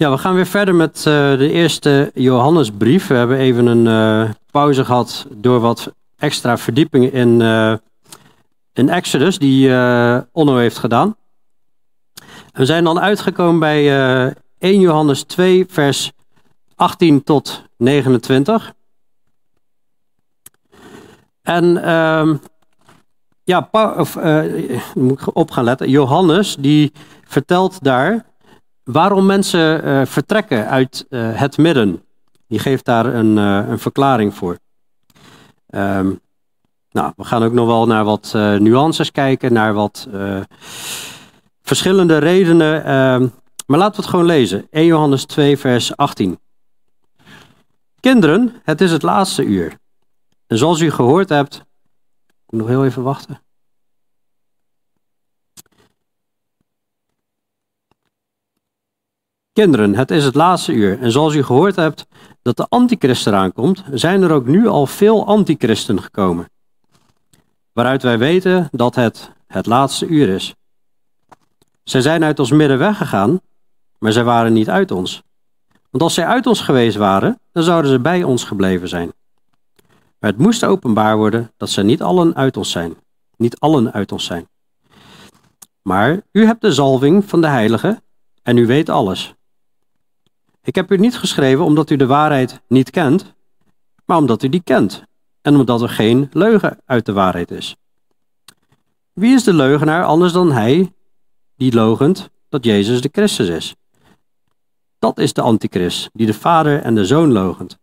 Ja, we gaan weer verder met uh, de eerste Johannesbrief. We hebben even een uh, pauze gehad door wat extra verdiepingen in, uh, Exodus, die Onno heeft gedaan. We zijn dan uitgekomen bij 1 Johannes 2, vers 18 tot 29. En ehm, ja, moet ik op gaan letten. Johannes die vertelt daar waarom mensen uh, vertrekken uit uh, het midden. Die geeft daar een, uh, een verklaring voor. Um, nou, we gaan ook nog wel naar wat nuances kijken, naar wat verschillende redenen. Um, maar laten we het gewoon lezen. 1 Johannes 2, vers 18. Kinderen, het is het laatste uur. En zoals u gehoord hebt. Ik moet nog heel even wachten. Kinderen, het is het laatste uur. En zoals u gehoord hebt dat de antichrist eraan komt, zijn er ook nu al veel antichristen gekomen. Waaruit wij weten dat het het laatste uur is. Zij zijn uit ons midden weggegaan, maar zij waren niet uit ons. Want als zij uit ons geweest waren, dan zouden ze bij ons gebleven zijn. Maar het moest openbaar worden dat zij niet allen uit ons zijn. Niet allen uit ons zijn. Maar u hebt de zalving van de heilige en u weet alles. Ik heb u niet geschreven omdat u de waarheid niet kent, maar omdat u die kent en omdat er geen leugen uit de waarheid is. Wie is de leugenaar anders dan hij die logent dat Jezus de Christus is? Dat is de antichrist, die de vader en de zoon logent.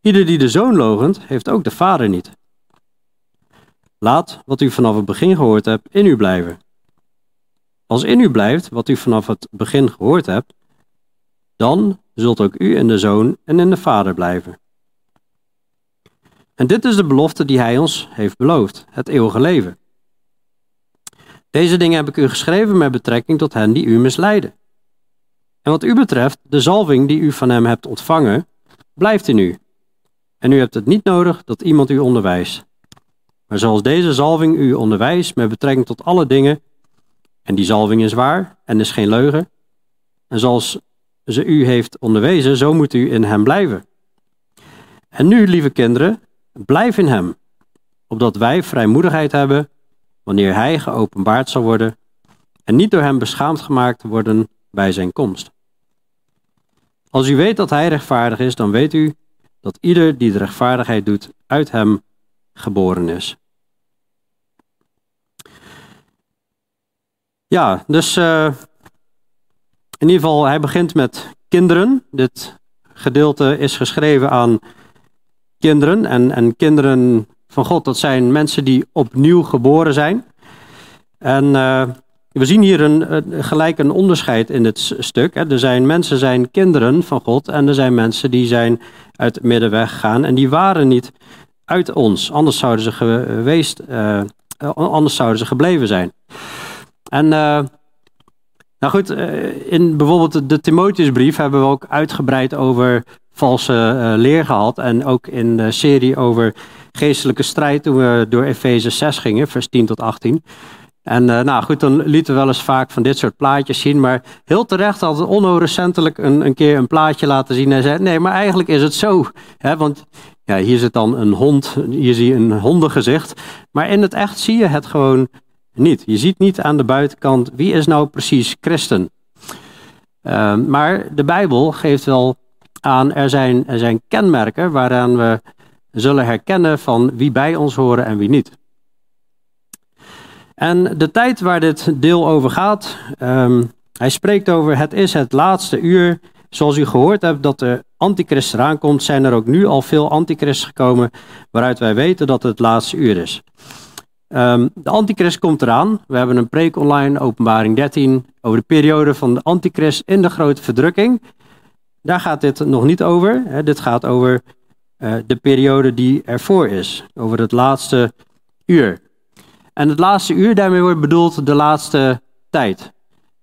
Ieder die de zoon logent, heeft ook de vader niet. Laat wat u vanaf het begin gehoord hebt in u blijven. Als in u blijft wat u vanaf het begin gehoord hebt, dan zult ook u in de Zoon en in de Vader blijven. En dit is de belofte die Hij ons heeft beloofd, het eeuwige leven. Deze dingen heb ik u geschreven met betrekking tot hen die u misleiden. En wat u betreft, de zalving die u van hem hebt ontvangen, blijft in u. En u hebt het niet nodig dat iemand u onderwijst. Maar zoals deze zalving u onderwijst met betrekking tot alle dingen, en die zalving is waar en is geen leugen, en zoals ze u heeft onderwezen, zo moet u in hem blijven. En nu, lieve kinderen, blijf in hem, opdat wij vrijmoedigheid hebben wanneer hij geopenbaard zal worden en niet door hem beschaamd gemaakt worden bij zijn komst. Als u weet dat hij rechtvaardig is, dan weet u dat ieder die de rechtvaardigheid doet uit hem geboren is. Ja, dus uh, in ieder geval, hij begint met kinderen. Dit gedeelte is geschreven aan kinderen. En, en kinderen van God, dat zijn mensen die opnieuw geboren zijn. En uh, we zien hier een, gelijk een onderscheid in dit stuk. Hè. Er zijn mensen zijn kinderen van God en er zijn mensen die zijn uit het midden weggegaan. En die waren niet uit ons, anders zouden ze geweest, uh, anders zouden ze gebleven zijn. En uh, nou goed, eh, in bijvoorbeeld de Timotheusbrief hebben we ook uitgebreid over valse uh, leer gehad. En ook in de serie over geestelijke strijd toen we door Efeze 6 gingen, vers 10 tot 18. En uh, nou goed, dan lieten we wel eens vaak van dit soort plaatjes zien. Maar heel terecht had Onno recentelijk een, een keer een plaatje laten zien. En zei, nee, maar eigenlijk is het zo. Hè, want ja, hier zit dan een hond, hier zie je een hondengezicht. Maar in het echt zie je het gewoon niet. Je ziet niet aan de buitenkant wie is nou precies christen. Uh, maar de Bijbel geeft wel aan, er zijn, er zijn kenmerken waaraan we zullen herkennen van wie bij ons horen en wie niet. En de tijd waar dit deel over gaat, um, hij spreekt over het is het laatste uur. Zoals u gehoord hebt dat de antichrist eraan komt, zijn er ook nu al veel antichristen gekomen waaruit wij weten dat het het laatste uur is. Um, de antichrist komt eraan. We hebben een preek online, openbaring 13, over de periode van de antichrist in de grote verdrukking. Daar gaat dit nog niet over. Hè. Dit gaat over uh, de periode die ervoor is, over het laatste uur. En het laatste uur, daarmee wordt bedoeld de laatste tijd.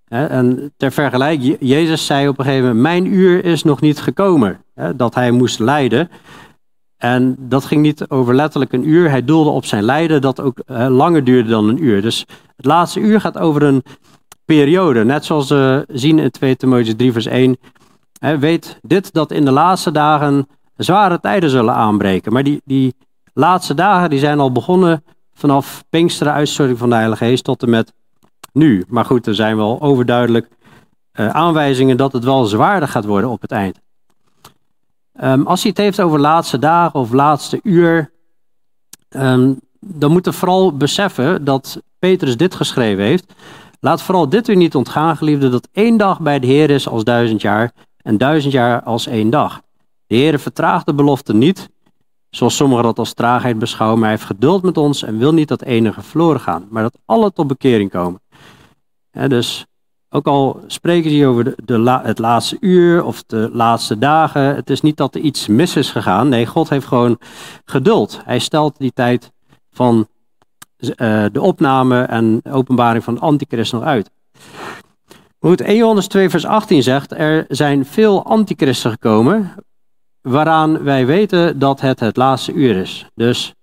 Hè. En ter vergelijking, Jezus zei op een gegeven moment, mijn uur is nog niet gekomen. Hè, dat hij moest lijden. En dat ging niet over letterlijk een uur. Hij doelde op zijn lijden dat ook uh, langer duurde dan een uur. Dus het laatste uur gaat over een periode. Net zoals we zien in 2 Timotheüs 3 vers 1. weet dit dat in de laatste dagen zware tijden zullen aanbreken. Maar die, die laatste dagen die zijn al begonnen vanaf Pinksteren, uitstorting van de Heilige Geest, tot en met nu. Maar goed, er zijn wel overduidelijk uh, aanwijzingen dat het wel zwaarder gaat worden op het eind. Um, als hij het heeft over laatste dagen of laatste uur, um, dan moeten we vooral beseffen dat Petrus dit geschreven heeft. Laat vooral dit u niet ontgaan, geliefde, dat één dag bij de Heer is als duizend jaar en duizend jaar als één dag. De Heer vertraagt de belofte niet, zoals sommigen dat als traagheid beschouwen, maar hij heeft geduld met ons en wil niet dat enige verloren gaan, maar dat alle tot bekering komen. dus ook al spreken ze over de, het laatste uur of de laatste dagen, het is niet dat er iets mis is gegaan. Nee, God heeft gewoon geduld. Hij stelt die tijd van uh, de opname en openbaring van de antichrist nog uit. Goed, 1 Johannes 2 vers 18 zegt, er zijn veel antichristen gekomen, waaraan wij weten dat het het laatste uur is. Dus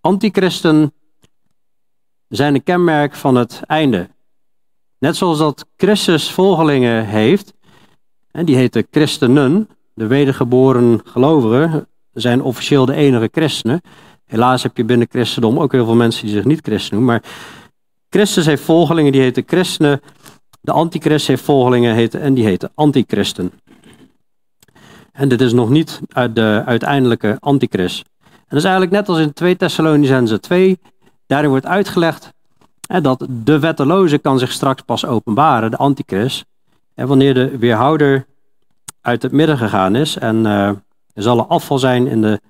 antichristen zijn een kenmerk van het einde. Net zoals dat Christus volgelingen heeft, en die heten christenen, de wedergeboren gelovigen, zijn officieel de enige christenen. Helaas heb je binnen christendom ook heel veel mensen die zich niet christen noemen, maar Christus heeft volgelingen die heten christenen, de antichrist heeft volgelingen heten, en die heten antichristen. En dit is nog niet de uiteindelijke antichrist. En dat is eigenlijk net als in 2 Thessalonicense 2, daarin wordt uitgelegd dat de wetteloze kan zich straks pas openbaren, de antichrist. En wanneer de weerhouder uit het midden gegaan is. En uh, er zal een afval zijn in de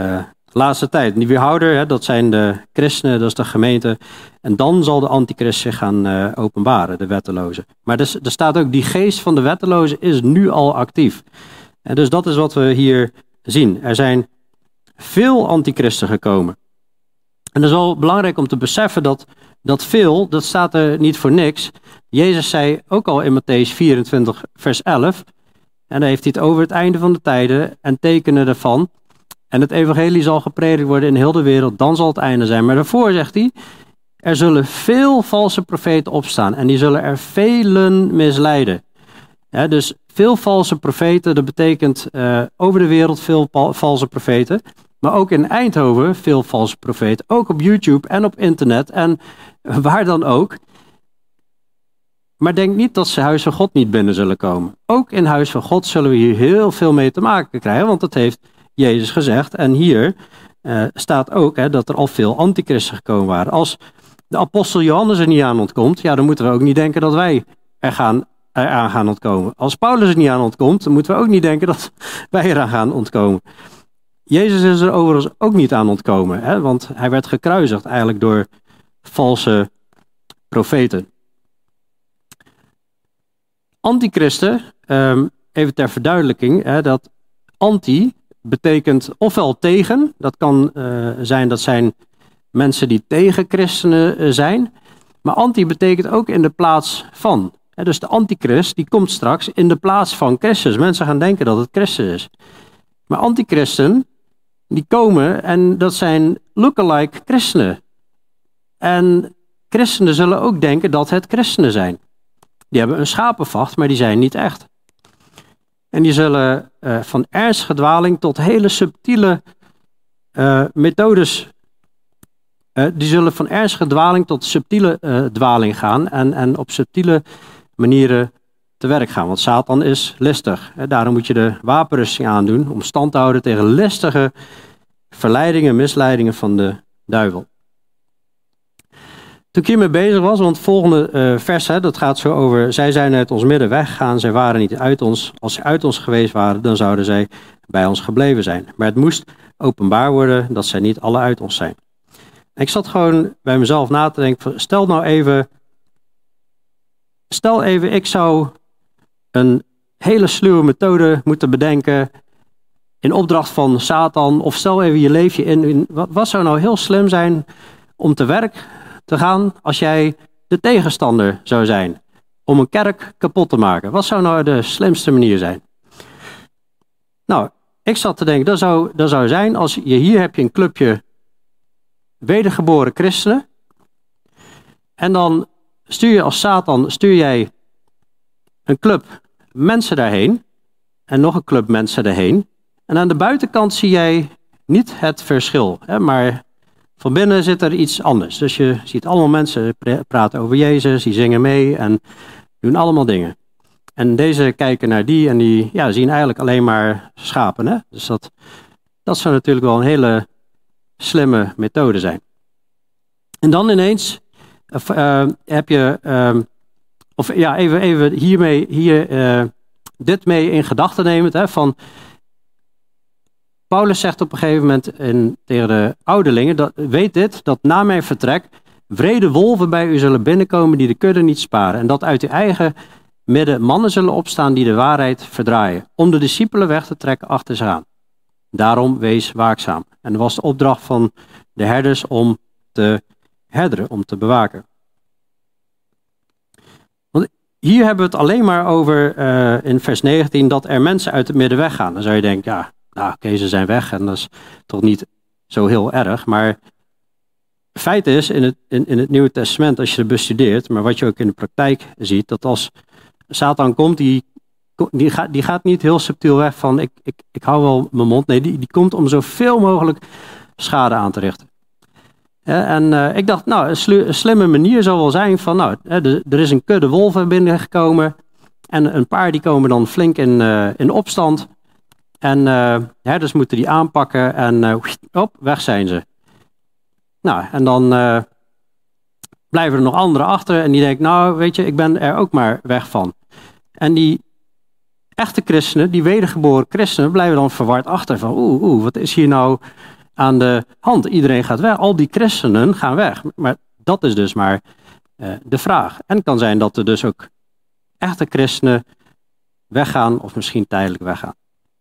uh, laatste tijd. Die weerhouder, hè, dat zijn de christenen, dat is de gemeente. En dan zal de antichrist zich gaan uh, openbaren, de wetteloze. Maar dus, er staat ook, die geest van de wetteloze is nu al actief. En dus dat is wat we hier zien. Er zijn veel antichristen gekomen. En het is wel belangrijk om te beseffen dat dat veel, dat staat er niet voor niks. Jezus zei ook al in Matthäus 24, vers 11. En dan heeft hij het over het einde van de tijden en tekenen ervan. En het evangelie zal gepredikt worden in heel de wereld, dan zal het einde zijn. Maar daarvoor zegt hij, er zullen veel valse profeten opstaan en die zullen er velen misleiden. dus veel valse profeten, dat betekent uh, over de wereld veel valse profeten. Maar ook in Eindhoven veel valse profeten. Ook op YouTube en op internet en waar dan ook. Maar denk niet dat ze huis van God niet binnen zullen komen. Ook in huis van God zullen we hier heel veel mee te maken krijgen, want dat heeft Jezus gezegd. En hier uh, staat ook hè, dat er al veel antichristen gekomen waren. Als de apostel Johannes er niet aan ontkomt, ja, dan moeten we ook niet denken dat wij er gaan, eraan gaan ontkomen. Als Paulus er niet aan ontkomt, dan moeten we ook niet denken dat wij eraan gaan ontkomen. Jezus is er overigens ook niet aan ontkomen, hè, want hij werd gekruisigd eigenlijk door valse profeten. Antichristen, um, even ter verduidelijking, hè, dat anti betekent ofwel tegen, dat kan uh, zijn dat zijn mensen die tegen christenen uh, zijn, maar anti betekent ook in de plaats van. Hè, dus de antichrist die komt straks in de plaats van Christus. Mensen gaan denken dat het Christus is. Maar antichristen, die komen en dat zijn lookalike christenen. En christenen zullen ook denken dat het christenen zijn. Die hebben een schapenvacht, maar die zijn niet echt. En die zullen uh, van ernstige dwaling tot hele subtiele uh, methodes. Uh, die zullen van ernstige dwaling tot subtiele dwaling gaan. En, en op subtiele manieren te werk gaan. Want Satan is listig. Daarom moet je de wapenrusting aandoen om stand te houden tegen listige verleidingen, misleidingen van de duivel. Toen ik hiermee bezig was, want het volgende uh, vers, dat gaat zo over, zij zijn uit ons midden weggegaan, zij waren niet uit ons. Als ze uit ons geweest waren, dan zouden zij bij ons gebleven zijn. Maar het moest openbaar worden dat zij niet alle uit ons zijn. Ik zat gewoon bij mezelf na te denken, stel nou even, stel even, ik zou een hele sluwe methode moeten bedenken in opdracht van Satan, of stel even je leefje in, wat zou nou heel slim zijn om te werk te gaan als jij de tegenstander zou zijn om een kerk kapot te maken? Wat zou nou de slimste manier zijn? Nou, ik zat te denken, dat zou, dat zou zijn als je hier heb je een clubje wedergeboren christenen. En dan stuur je als Satan, stuur jij een club mensen daarheen en nog een club mensen daarheen. En aan de buitenkant zie jij niet het verschil, hè, maar van binnen zit er iets anders. Dus je ziet allemaal mensen praten over Jezus, die zingen mee en doen allemaal dingen. En deze kijken naar die en die ja, zien eigenlijk alleen maar schapen. Hè? Dus dat, dat zou natuurlijk wel een hele slimme methode zijn. En dan ineens uh, heb je, uh, of ja, even, even hiermee, hier, uh, dit mee in gedachten nemen. Hè, van, Paulus zegt op een gegeven moment in, tegen de ouderlingen, dat, weet dit, dat na mijn vertrek vrede wolven bij u zullen binnenkomen die de kudde niet sparen. En dat uit uw eigen midden mannen zullen opstaan die de waarheid verdraaien, om de discipelen weg te trekken achter ze aan. Daarom wees waakzaam. En dat was de opdracht van de herders om te herderen, om te bewaken. Hier hebben we het alleen maar over uh, in vers 19 dat er mensen uit het midden weggaan. Dan zou je denken, ja, nou oké, ze zijn weg en dat is toch niet zo heel erg. Maar feit is in het, in, in het Nieuwe Testament, als je het bestudeert, maar wat je ook in de praktijk ziet, dat als Satan komt, die, die, gaat, die gaat niet heel subtiel weg van ik, ik, ik hou wel mijn mond. Nee, die, die komt om zoveel mogelijk schade aan te richten. En uh, ik dacht, nou, een, slimme manier zou wel zijn van, nou, er, is een kudde wolven binnengekomen. En een paar die komen dan flink in, uh, in opstand. En uh, herders moeten die aanpakken en op, weg zijn ze. Nou, en dan blijven er nog anderen achter en die denken, nou weet je, ik ben er ook maar weg van. En die echte christenen, die wedergeboren christenen, blijven dan verward achter van, oeh, oeh, wat is hier nou aan de hand? Iedereen gaat weg, al die christenen gaan weg. Maar dat is dus maar uh, de vraag. En het kan zijn dat er dus ook echte christenen weggaan of misschien tijdelijk weggaan.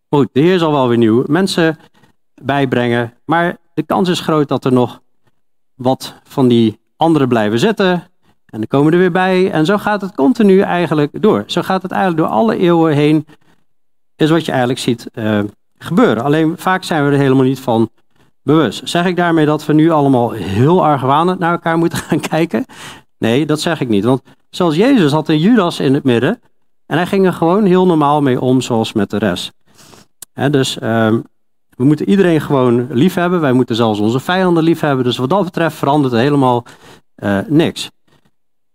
Goed, de Heer zal wel weer nieuwe mensen bijbrengen, maar de kans is groot dat er nog wat van die anderen blijven zitten. En dan komen er weer bij. En zo gaat het continu eigenlijk door. Zo gaat het eigenlijk door alle eeuwen heen. Is wat je eigenlijk ziet uh, gebeuren. Alleen vaak zijn we er helemaal niet van bewust. Zeg ik daarmee dat we nu allemaal heel argwanend naar elkaar moeten gaan kijken? Nee, dat zeg ik niet. Want zelfs Jezus had een Judas in het midden. En hij ging er gewoon heel normaal mee om, zoals met de rest. dus um, we moeten iedereen gewoon lief hebben. Wij moeten zelfs onze vijanden lief hebben. Dus wat dat betreft verandert er helemaal uh, niks.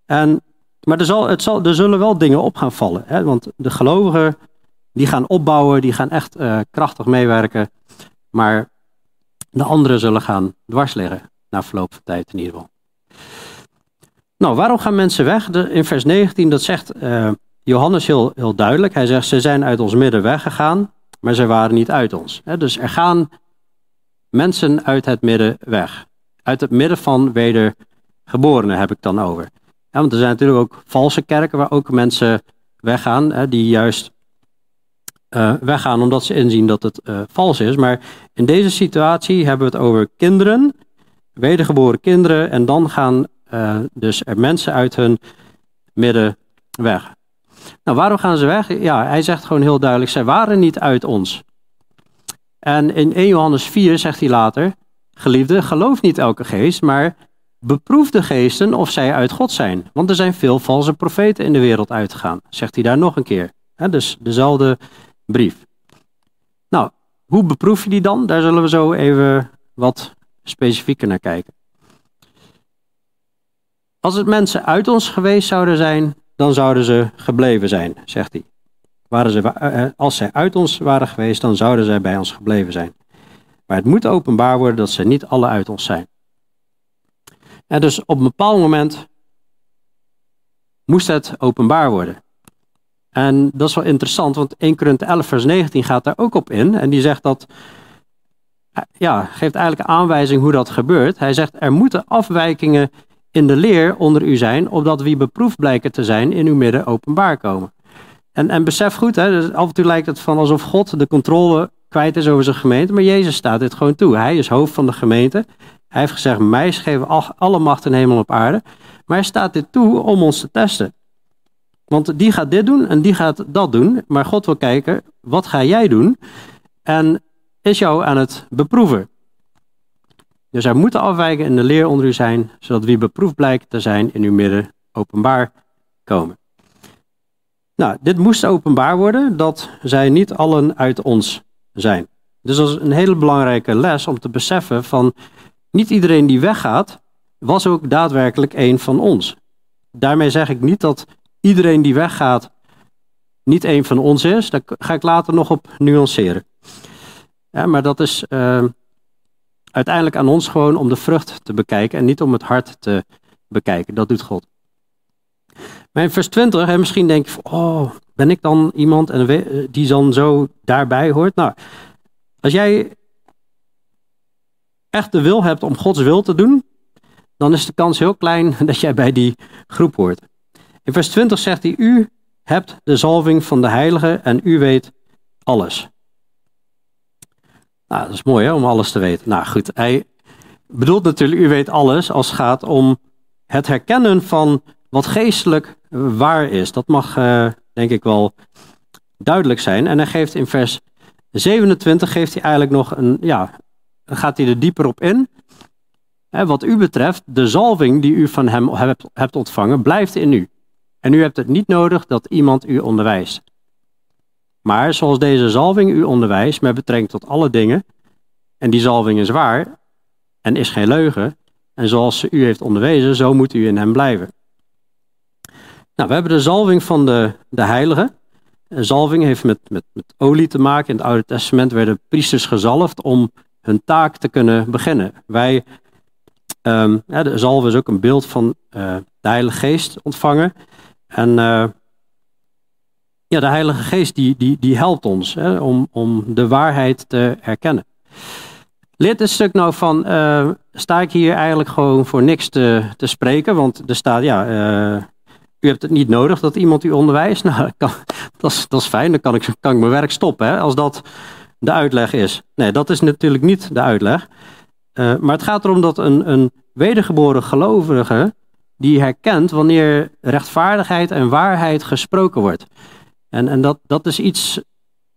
En, maar er, zal, het zal, er zullen wel dingen op gaan vallen. Hè? Want de gelovigen die gaan opbouwen, die gaan echt uh, krachtig meewerken. Maar de anderen zullen gaan dwars liggen. Na verloop van tijd in ieder geval. Nou, waarom gaan mensen weg? In vers 19, dat zegt uh, Johannes heel, heel duidelijk. Hij zegt, ze zijn uit ons midden weggegaan maar zij waren niet uit ons. Dus er gaan mensen uit het midden weg. Uit het midden van wedergeborenen heb ik dan over. want er zijn natuurlijk ook valse kerken waar ook mensen weggaan, die juist uh, weggaan omdat ze inzien dat het uh, vals is. Maar in deze situatie hebben we het over kinderen, wedergeboren kinderen, en dan gaan uh, dus er mensen uit hun midden weg. Nou, waarom gaan ze weg? Ja, hij zegt gewoon heel duidelijk, zij waren niet uit ons. En in 1 Johannes 4 zegt hij later, geliefde, geloof niet elke geest, maar beproef de geesten of zij uit God zijn. Want er zijn veel valse profeten in de wereld uitgegaan, zegt hij daar nog een keer. dus dezelfde brief. Nou, hoe beproef je die dan? Daar zullen we zo even wat specifieker naar kijken. Als het mensen uit ons geweest zouden zijn, dan zouden ze gebleven zijn, zegt hij. Waren ze, eh, eh, als zij uit ons waren geweest, dan zouden zij bij ons gebleven zijn. Maar het moet openbaar worden dat ze niet alle uit ons zijn. En dus op een bepaald moment moest het openbaar worden. En dat is wel interessant, want 1 Korinthe 11 vers 19 gaat daar ook op in. En die zegt dat, eh, ja, geeft eigenlijk aanwijzing hoe dat gebeurt. Hij zegt, er moeten afwijkingen in de leer onder u zijn, opdat wie beproefd blijken te zijn in uw midden openbaar komen. En, en besef goed, hè, dus af en toe lijkt het van alsof God de controle kwijt is over zijn gemeente, maar Jezus staat dit gewoon toe. Hij is hoofd van de gemeente. Hij heeft gezegd, mij is gegeven alle macht in hemel op aarde. Maar hij staat dit toe om ons te testen. Want die gaat dit doen en die gaat dat doen. Maar God wil kijken, wat ga jij doen? En is jou aan het beproeven. Dus er moeten afwijken in de leer onder u zijn, zodat wie beproefd blijkt te zijn in uw midden openbaar komen. Nou, dit moest openbaar worden dat zij niet allen uit ons zijn. Dus dat is een hele belangrijke les om te beseffen van niet iedereen die weggaat, was ook daadwerkelijk een van ons. Daarmee zeg ik niet dat iedereen die weggaat niet een van ons is. Daar ga ik later nog op nuanceren. Ja, maar dat is uh, uiteindelijk aan ons gewoon om de vrucht te bekijken en niet om het hart te bekijken. Dat doet God. Maar in vers 20, en misschien denk je, oh, ben ik dan iemand en die dan zo daarbij hoort? Nou, als jij echt de wil hebt om Gods wil te doen, dan is de kans heel klein dat jij bij die groep hoort. In vers 20 zegt hij, u hebt de zalving van de heilige en u weet alles. Nou, dat is mooi hè, om alles te weten. Nou goed, hij bedoelt natuurlijk, u weet alles als het gaat om het herkennen van wat geestelijk waar is. Dat mag uh, denk ik wel duidelijk zijn. En hij geeft in vers 27 geeft hij eigenlijk nog een, ja, gaat hij er dieper op in. wat u betreft, de zalving die u van hem hebt, hebt ontvangen, blijft in u. En u hebt het niet nodig dat iemand u onderwijst. Maar zoals deze zalving u onderwijst met betrekking tot alle dingen, en die zalving is waar en is geen leugen, en zoals ze u heeft onderwezen, zo moet u in hem blijven. Nou, we hebben de zalving van de, de heilige. Een zalving heeft met, met, met olie te maken. In het Oude Testament werden priesters gezalfd om hun taak te kunnen beginnen. Wij, um, ja, de zalf is ook een beeld van uh, de Heilige Geest ontvangen. En uh, ja, de Heilige Geest die, die, die helpt ons hè, om, om de waarheid te herkennen. Leert dit stuk nou van, uh, sta ik hier eigenlijk gewoon voor niks te, te spreken? Want er staat, ja, uh, u hebt het niet nodig dat iemand u onderwijst. Nou, kan, dat, is, dat is fijn, dan kan ik, kan ik mijn werk stoppen, hè, als dat de uitleg is. Nee, dat is natuurlijk niet de uitleg. Maar het gaat erom dat een, een wedergeboren gelovige die herkent wanneer rechtvaardigheid en waarheid gesproken wordt. En, en dat, dat is iets,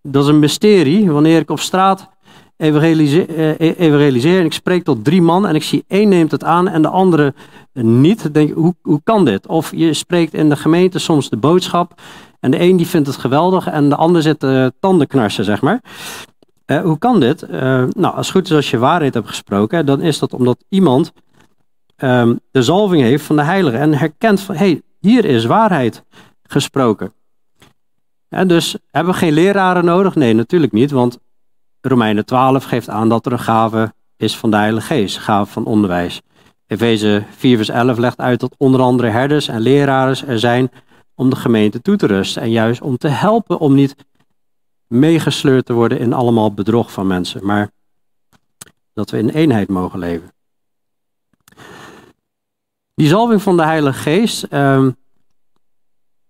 dat is een mysterie. Wanneer ik op straat evangeliseer, eh, e-, en ik spreek tot drie man en ik zie één neemt het aan en de andere niet. Denk, hoe, hoe kan dit? Of je spreekt in de gemeente soms de boodschap en de een die vindt het geweldig en de ander zit uh, tandenknarsen, zeg maar. Uh, hoe kan dit? Nou, als het goed is als je waarheid hebt gesproken, dan is dat omdat iemand um, de zalving heeft van de heilige en herkent van, hé, hey, hier is waarheid gesproken. Ja, dus hebben we geen leraren nodig? Nee, natuurlijk niet, want Romeinen 12 geeft aan dat er een gave is van de Heilige Geest, gave van onderwijs. Efeze 4 vers 11 legt uit dat onder andere herders en leraren er zijn om de gemeente toe te rusten en juist om te helpen om niet meegesleurd te worden in allemaal bedrog van mensen, maar dat we in eenheid mogen leven. Die zalving van de Heilige Geest, um,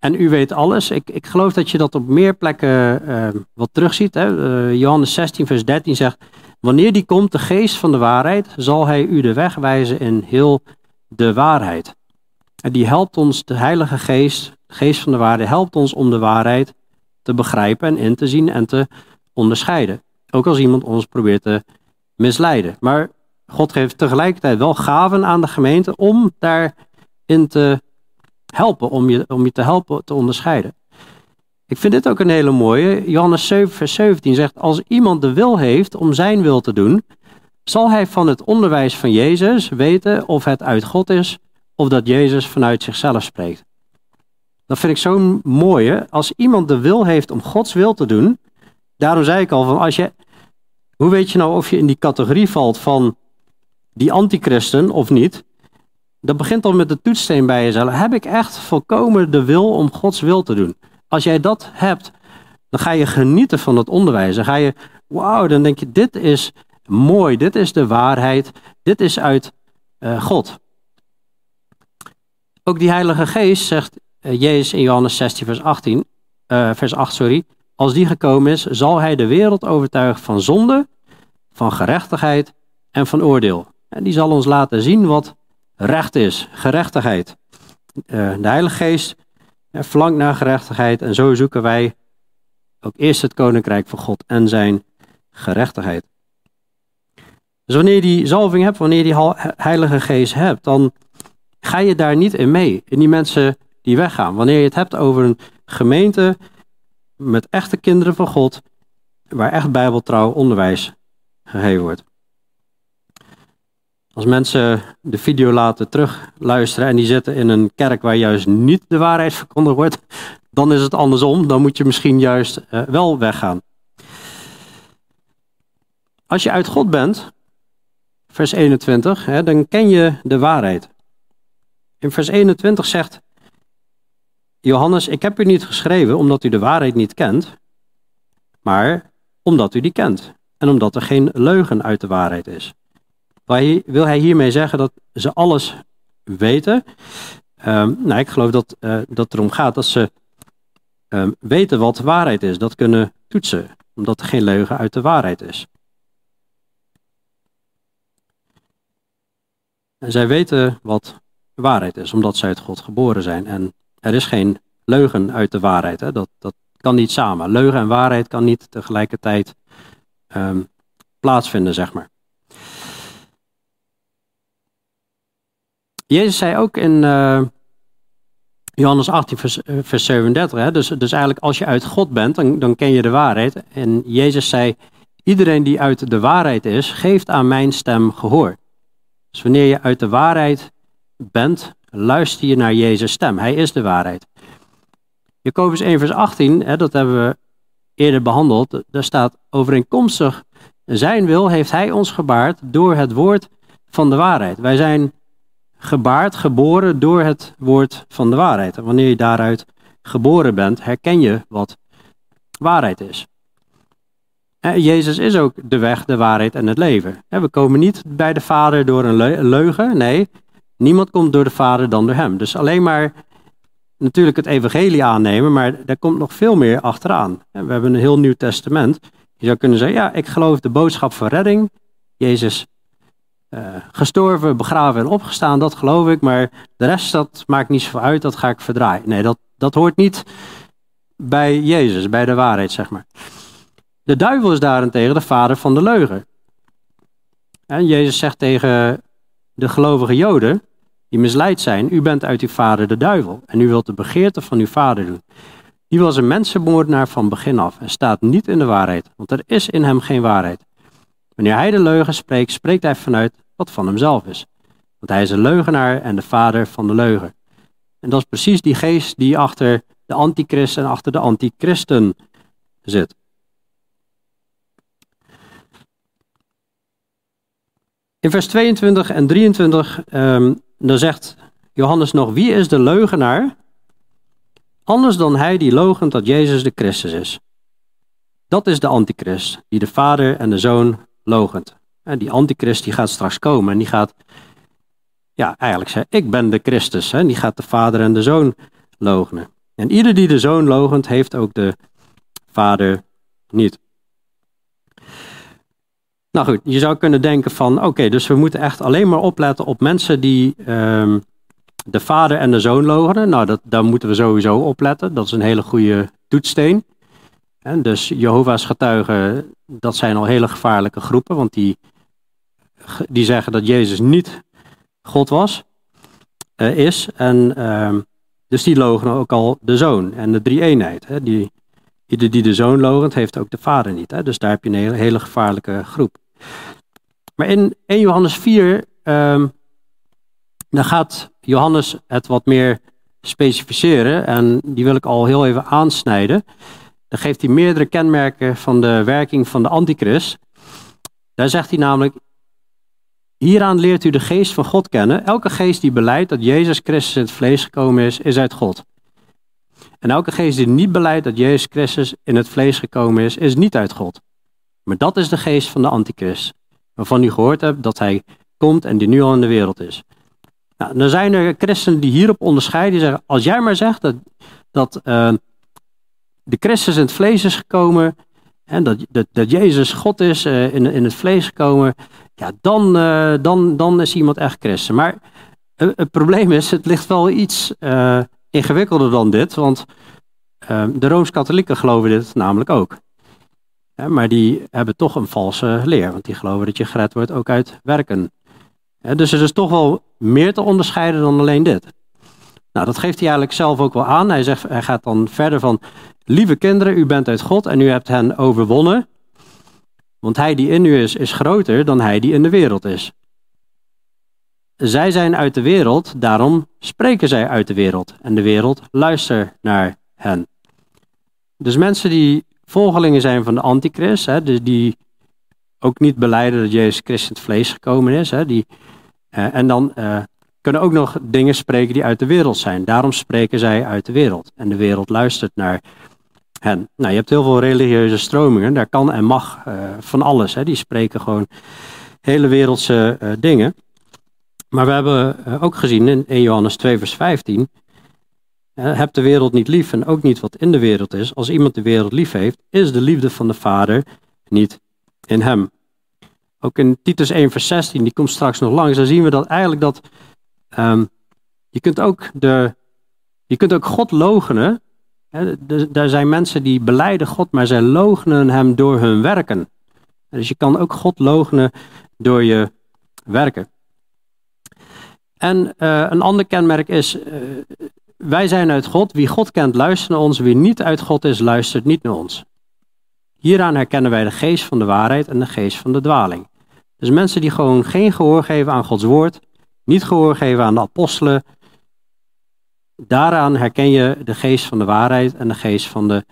en u weet alles. Ik, ik geloof dat je dat op meer plekken uh, wat terugziet. Hè. Uh, Johannes 16, vers 13 zegt: Wanneer die komt, de geest van de waarheid, zal hij u de weg wijzen in heel de waarheid. En die helpt ons, de Heilige Geest, de geest van de waarheid, helpt ons om de waarheid te begrijpen en in te zien en te onderscheiden. Ook als iemand ons probeert te misleiden. Maar God geeft tegelijkertijd wel gaven aan de gemeente om daarin te helpen, om je, om je te helpen te onderscheiden. Ik vind dit ook een hele mooie. Johannes 7, vers 17 zegt: Als iemand de wil heeft om zijn wil te doen, zal hij van het onderwijs van Jezus weten of het uit God is of dat Jezus vanuit zichzelf spreekt. Dat vind ik zo'n mooie. Als iemand de wil heeft om Gods wil te doen, daarom zei ik al van als je, hoe weet je nou of je in die categorie valt van die antichristen of niet? Dat begint al met de toetssteen bij jezelf. Heb ik echt volkomen de wil om Gods wil te doen? Als jij dat hebt, dan ga je genieten van het onderwijs. Dan ga je, wauw, dan denk je, dit is mooi, dit is de waarheid, dit is uit uh, God. Ook die Heilige Geest, zegt uh, Jezus in Johannes 16, vers, 18, uh, vers 8, sorry, als die gekomen is, zal hij de wereld overtuigen van zonde, van gerechtigheid en van oordeel. En die zal ons laten zien wat recht is, gerechtigheid. Uh, de Heilige Geest verlangt naar gerechtigheid en zo zoeken wij ook eerst het koninkrijk van God en zijn gerechtigheid. Dus wanneer je die zalving hebt, wanneer je die Heilige Geest hebt, dan ga je daar niet in mee, in die mensen die weggaan. Wanneer je het hebt over een gemeente met echte kinderen van God, waar echt bijbeltrouw onderwijs gegeven wordt. Als mensen de video laten terugluisteren en die zitten in een kerk waar juist niet de waarheid verkondigd wordt, dan is het andersom. Dan moet je misschien juist uh, wel weggaan. Als je uit God bent, vers 21, hè, dan ken je de waarheid. In vers 21 zegt Johannes, ik heb u niet geschreven omdat u de waarheid niet kent, maar omdat u die kent. En omdat er geen leugen uit de waarheid is. Wil hij hiermee zeggen dat ze alles weten? Um, nou, ik geloof dat, uh, dat het erom gaat dat ze um, weten wat waarheid is. Dat kunnen toetsen, omdat er geen leugen uit de waarheid is. En zij weten wat waarheid is, omdat zij uit God geboren zijn. En er is geen leugen uit de waarheid. Hè? Dat, dat kan niet samen. Leugen en waarheid kan niet tegelijkertijd um, plaatsvinden, zeg maar. Jezus zei ook in uh, Johannes 18, vers, eh, vers 37, hè? Dus, dus eigenlijk als je uit God bent, dan, dan ken je de waarheid. En Jezus zei, iedereen die uit de waarheid is, geeft aan mijn stem gehoor. Dus wanneer je uit de waarheid bent, luister je naar Jezus' stem. Hij is de waarheid. Jacobus 1, vers 18, hè, dat hebben we eerder behandeld. Daar staat overeenkomstig zijn wil heeft hij ons gebaard door het woord van de waarheid. Wij zijn gebaard, geboren door het woord van de waarheid. En wanneer je daaruit geboren bent, herken je wat waarheid is. Jezus is ook de weg, de waarheid en het leven. We komen niet bij de Vader door een leugen. Nee, niemand komt door de Vader dan door Hem. Dus alleen maar natuurlijk het evangelie aannemen, maar daar komt nog veel meer achteraan. We hebben een heel Nieuw Testament. Je zou kunnen zeggen, ja, ik geloof de boodschap van redding. Jezus uh, gestorven, begraven en opgestaan, dat geloof ik. Maar de rest, dat maakt niet zoveel uit, dat ga ik verdraaien. Nee, dat, dat hoort niet bij Jezus, bij de waarheid, zeg maar. De duivel is daarentegen de vader van de leugen. En Jezus zegt tegen de gelovige Joden, die misleid zijn, u bent uit uw vader de duivel en u wilt de begeerte van uw vader doen. Die was een mensenmoordenaar van begin af en staat niet in de waarheid, want er is in hem geen waarheid. Wanneer hij de leugen spreekt, spreekt hij vanuit van hemzelf is. Want hij is een leugenaar en de vader van de leugen. En dat is precies die geest die achter de antichrist en achter de antichristen zit. In vers 22 en 23 um, dan zegt Johannes nog, wie is de leugenaar? Anders dan hij die logent dat Jezus de Christus is. Dat is de antichrist, die de vader en de zoon logent. En die antichrist die gaat straks komen en die gaat, ja eigenlijk zeggen, ik ben de Christus. Hè? Die gaat de vader en de zoon logenen. En ieder die de zoon logent, heeft ook de vader niet. Nou goed, je zou kunnen denken van, oké, dus we moeten echt alleen maar opletten op mensen die um, de vader en de zoon logenen. Nou, dat, daar moeten we sowieso opletten. Dat is een hele goede toetssteen. En dus Jehovah's getuigen, dat zijn al hele gevaarlijke groepen, want die, die zeggen dat Jezus niet God was, uh, is. En uh, dus die logen ook al de zoon en de drie-eenheid. Hè. Die, ieder die de zoon logent, heeft ook de vader niet. Hè. Dus daar heb je een hele, hele gevaarlijke groep. Maar in 1 Johannes 4, um, ehm, dan gaat Johannes het wat meer specificeren. En die wil ik al heel even aansnijden. Dan geeft hij meerdere kenmerken van de werking van de antichrist. Daar zegt hij namelijk, hieraan leert u de geest van God kennen. Elke geest die beleidt dat Jezus Christus in het vlees gekomen is, is uit God. En elke geest die niet beleidt dat Jezus Christus in het vlees gekomen is, is niet uit God. Maar dat is de geest van de antichrist, waarvan u gehoord hebt dat hij komt en die nu al in de wereld is. Nou, dan zijn er christenen die hierop onderscheiden, die zeggen, als jij maar zegt dat, dat uh, de Christus in het vlees is gekomen, en dat, dat, Jezus God is uh, in, in het vlees gekomen, ja, dan, uh, dan, dan is iemand echt christen. Maar het probleem is, het ligt wel iets ingewikkelder dan dit, want de Rooms-Katholieken geloven dit namelijk ook maar die hebben toch een valse leer, want die geloven dat je gered wordt ook uit werken. dus het is toch wel meer te onderscheiden dan alleen dit. Nou, dat geeft hij eigenlijk zelf ook wel aan. Hij, zegt, hij gaat dan verder van, lieve kinderen, u bent uit God en u hebt hen overwonnen. Want hij die in u is, is groter dan hij die in de wereld is. Zij zijn uit de wereld, daarom spreken zij uit de wereld. En de wereld luistert naar hen. Dus mensen die volgelingen zijn van de antichrist, hè, dus die ook niet beleiden dat Jezus Christus in het vlees gekomen is, hè, die, uh, en dan uh, kunnen ook nog dingen spreken die uit de wereld zijn. Daarom spreken zij uit de wereld. En de wereld luistert naar. Nou, je hebt heel veel religieuze stromingen, daar kan en mag uh, van alles. Hè. Die spreken gewoon hele wereldse dingen. Maar we hebben ook gezien in 1 Johannes 2, vers 15. Heb de wereld niet lief en ook niet wat in de wereld is. Als iemand de wereld lief heeft, is de liefde van de Vader niet in hem. Ook in Titus 1, vers 16, die komt straks nog langs. Dan zien we dat eigenlijk dat um, je kunt ook de, je kunt ook God logenen. Er zijn mensen die beleiden God, maar zij logenen hem door hun werken. Dus je kan ook God logenen door je werken. En uh, een ander kenmerk is, uh, wij zijn uit God. Wie God kent, luistert naar ons. Wie niet uit God is, luistert niet naar ons. Hieraan herkennen wij de geest van de waarheid en de geest van de dwaling. Dus mensen die gewoon geen gehoor geven aan Gods woord, niet gehoor geven aan de apostelen, daaraan herken je de geest van de waarheid en de geest van de,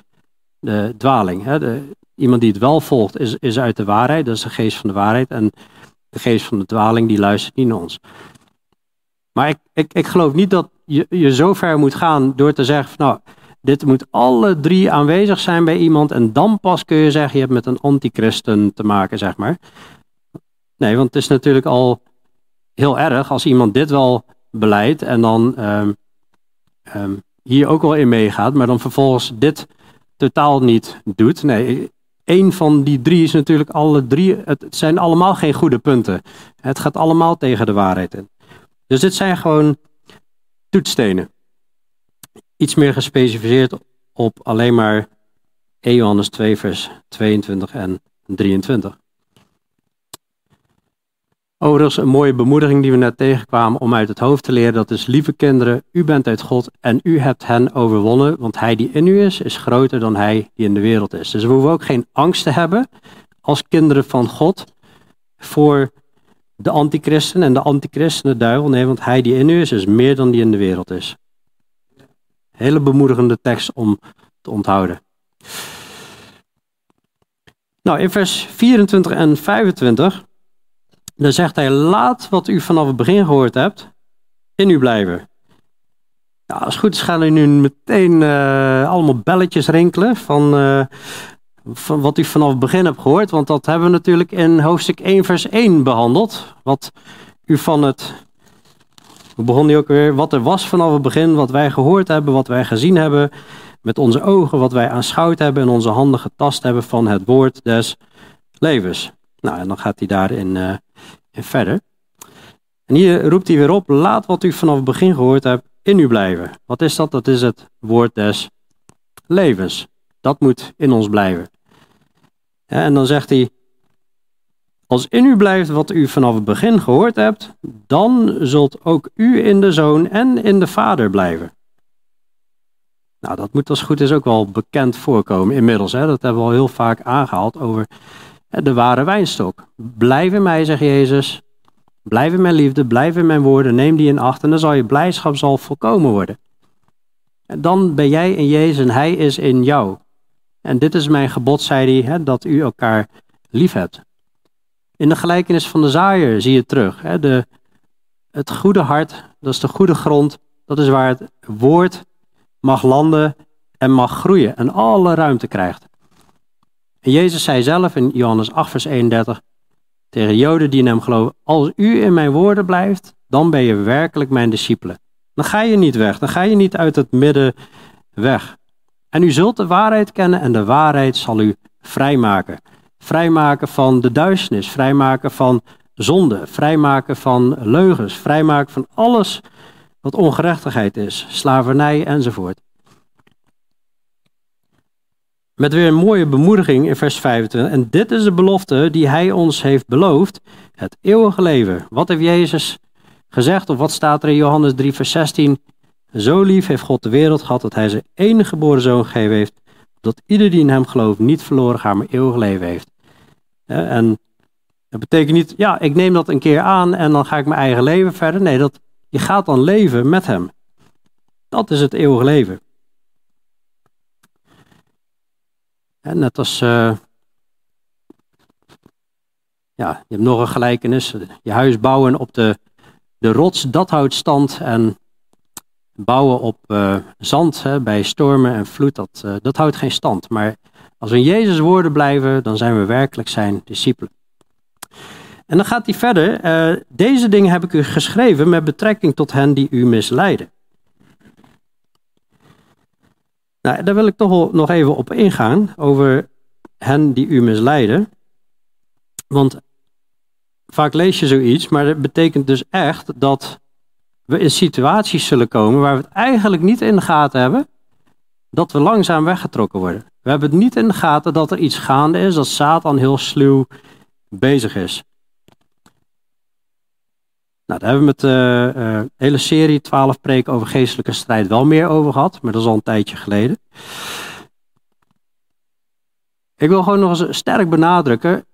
de dwaling. De, iemand die het wel volgt is, is uit de waarheid, dat is de geest van de waarheid. En de geest van de dwaling die luistert niet naar ons. Maar ik, ik, ik geloof niet dat je, je zo ver moet gaan door te zeggen, van, nou, dit moet alle drie aanwezig zijn bij iemand en dan pas kun je zeggen, je hebt met een antichristen te maken, zeg maar. Nee, want het is natuurlijk al heel erg als iemand dit wel beleidt en dan um, um, hier ook wel in meegaat, maar dan vervolgens dit totaal niet doet. Nee, één van die drie is natuurlijk alle drie, het zijn allemaal geen goede punten. Het gaat allemaal tegen de waarheid in. Dus dit zijn gewoon toetstenen. Iets meer gespecificeerd op alleen maar 1 Johannes 2 vers 22 en 23. Overigens een mooie bemoediging die we net tegenkwamen om uit het hoofd te leren. Dat is, lieve kinderen, u bent uit God en u hebt hen overwonnen. Want hij die in u is, is groter dan hij die in de wereld is. Dus we hoeven ook geen angst te hebben als kinderen van God voor de antichristen en de antichristen de duivel. Nee, want hij die in u is, is meer dan die in de wereld is. Hele bemoedigende tekst om te onthouden. Nou, in vers 24 en 25, dan zegt hij, laat wat u vanaf het begin gehoord hebt, in u blijven. Ja, als het goed is gaan er nu meteen uh, allemaal belletjes rinkelen van, uh, van wat u vanaf het begin hebt gehoord. Want dat hebben we natuurlijk in hoofdstuk 1 vers 1 behandeld. Wat u van het we begonnen ook weer wat er was vanaf het begin, wat wij gehoord hebben, wat wij gezien hebben, met onze ogen, wat wij aanschouwd hebben en onze handen getast hebben van het woord des levens. Nou, en dan gaat hij daarin uh, in verder. En hier roept hij weer op, laat wat u vanaf het begin gehoord hebt in u blijven. Wat is dat? Dat is het woord des levens. Dat moet in ons blijven. En dan zegt hij, als in u blijft wat u vanaf het begin gehoord hebt, dan zult ook u in de Zoon en in de Vader blijven. Nou, dat moet als goed is ook wel bekend voorkomen inmiddels. Hè? Dat hebben we al heel vaak aangehaald over de ware wijnstok. Blijf in mij, zegt Jezus. Blijf in mijn liefde, blijf in mijn woorden, neem die in acht en dan zal je blijdschap zal volkomen worden. En dan ben jij in Jezus en Hij is in jou. En dit is mijn gebod, zei hij, hè, dat u elkaar lief hebt. In de gelijkenis van de zaaier zie je terug. Hè? De, het goede hart, dat is de goede grond, dat is waar het woord mag landen en mag groeien en alle ruimte krijgt. En Jezus zei zelf in Johannes 8, vers 31 tegen Joden die in hem geloven: Als u in mijn woorden blijft, dan ben je werkelijk mijn discipelen. Dan ga je niet weg, dan ga je niet uit het midden weg. En u zult de waarheid kennen en de waarheid zal u vrijmaken. Vrijmaken van de duisternis, vrijmaken van zonde, vrijmaken van leugens, vrijmaken van alles wat ongerechtigheid is, slavernij enzovoort. Met weer een mooie bemoediging in vers 25. En dit is de belofte die hij ons heeft beloofd, het eeuwige leven. Wat heeft Jezus gezegd, of wat staat er in Johannes 3, vers 16? Zo lief heeft God de wereld gehad dat hij zijn enige geboren zoon gegeven heeft, dat ieder die in hem gelooft niet verloren gaat, maar eeuwig leven heeft. En dat betekent niet, ja, ik neem dat een keer aan en dan ga ik mijn eigen leven verder. Nee, dat, je gaat dan leven met hem. Dat is het eeuwige leven. En net als, uh, ja, je hebt nog een gelijkenis. Je huis bouwen op de, de rots, dat houdt stand. En bouwen op uh, zand hè, bij stormen en vloed, dat, uh, dat houdt geen stand. Maar als we in Jezus woorden blijven, dan zijn we werkelijk zijn discipelen. En dan gaat hij verder. Deze dingen heb ik u geschreven met betrekking tot hen die u misleiden. Nou, daar wil ik toch nog even op ingaan, over hen die u misleiden. Want vaak lees je zoiets, maar dat betekent dus echt dat we in situaties zullen komen waar we het eigenlijk niet in de gaten hebben, dat we langzaam weggetrokken worden. We hebben het niet in de gaten dat er iets gaande is, dat Satan heel sluw bezig is. Nou, daar hebben we met de uh, hele serie 12 preken over geestelijke strijd wel meer over gehad, maar dat is al een tijdje geleden. Ik wil gewoon nog eens sterk benadrukken,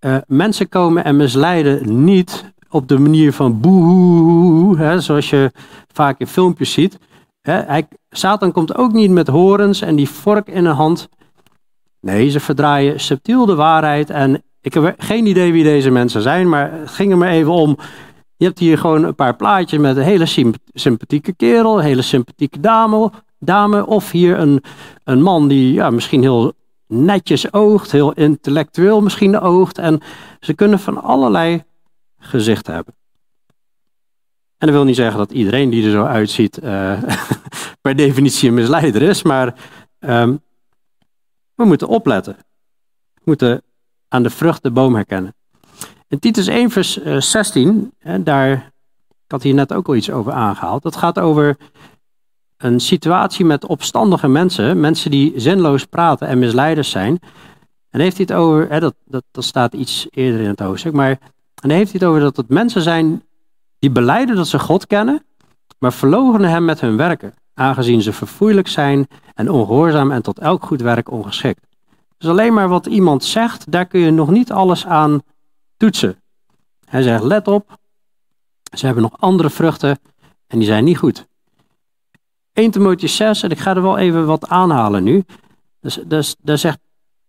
uh, mensen komen en misleiden niet op de manier van boe, hè, zoals je vaak in filmpjes ziet. Hè, Satan komt ook niet met horens en die vork in de hand. Nee, ze verdraaien subtiel de waarheid. En ik heb geen idee wie deze mensen zijn, maar het ging er maar even om. Je hebt hier gewoon een paar plaatjes met een hele sympathieke kerel, een hele sympathieke dame. dame of hier een, een man die ja, misschien heel netjes oogt, heel intellectueel misschien oogt. En ze kunnen van allerlei gezicht hebben. En dat wil niet zeggen dat iedereen die er zo uitziet uh, per definitie een misleider is, maar um, we moeten opletten. We moeten aan de vrucht de boom herkennen. In Titus 1 vers 16, eh, daar, ik had hier net ook al iets over aangehaald, dat gaat over een situatie met opstandige mensen, mensen die zinloos praten en misleiders zijn. En heeft hij het over, hè, dat, dat, dat staat iets eerder in het hoofdstuk, maar en heeft hij het over dat het mensen zijn die beleiden dat ze God kennen, maar verloochenen hem met hun werken, aangezien ze verfoeilijk zijn en ongehoorzaam en tot elk goed werk ongeschikt. Dus alleen maar wat iemand zegt, daar kun je nog niet alles aan toetsen. Hij zegt, let op, ze hebben nog andere vruchten en die zijn niet goed. 1 Timotheüs 6, en ik ga er wel even wat aanhalen nu. Dus, dus, daar zegt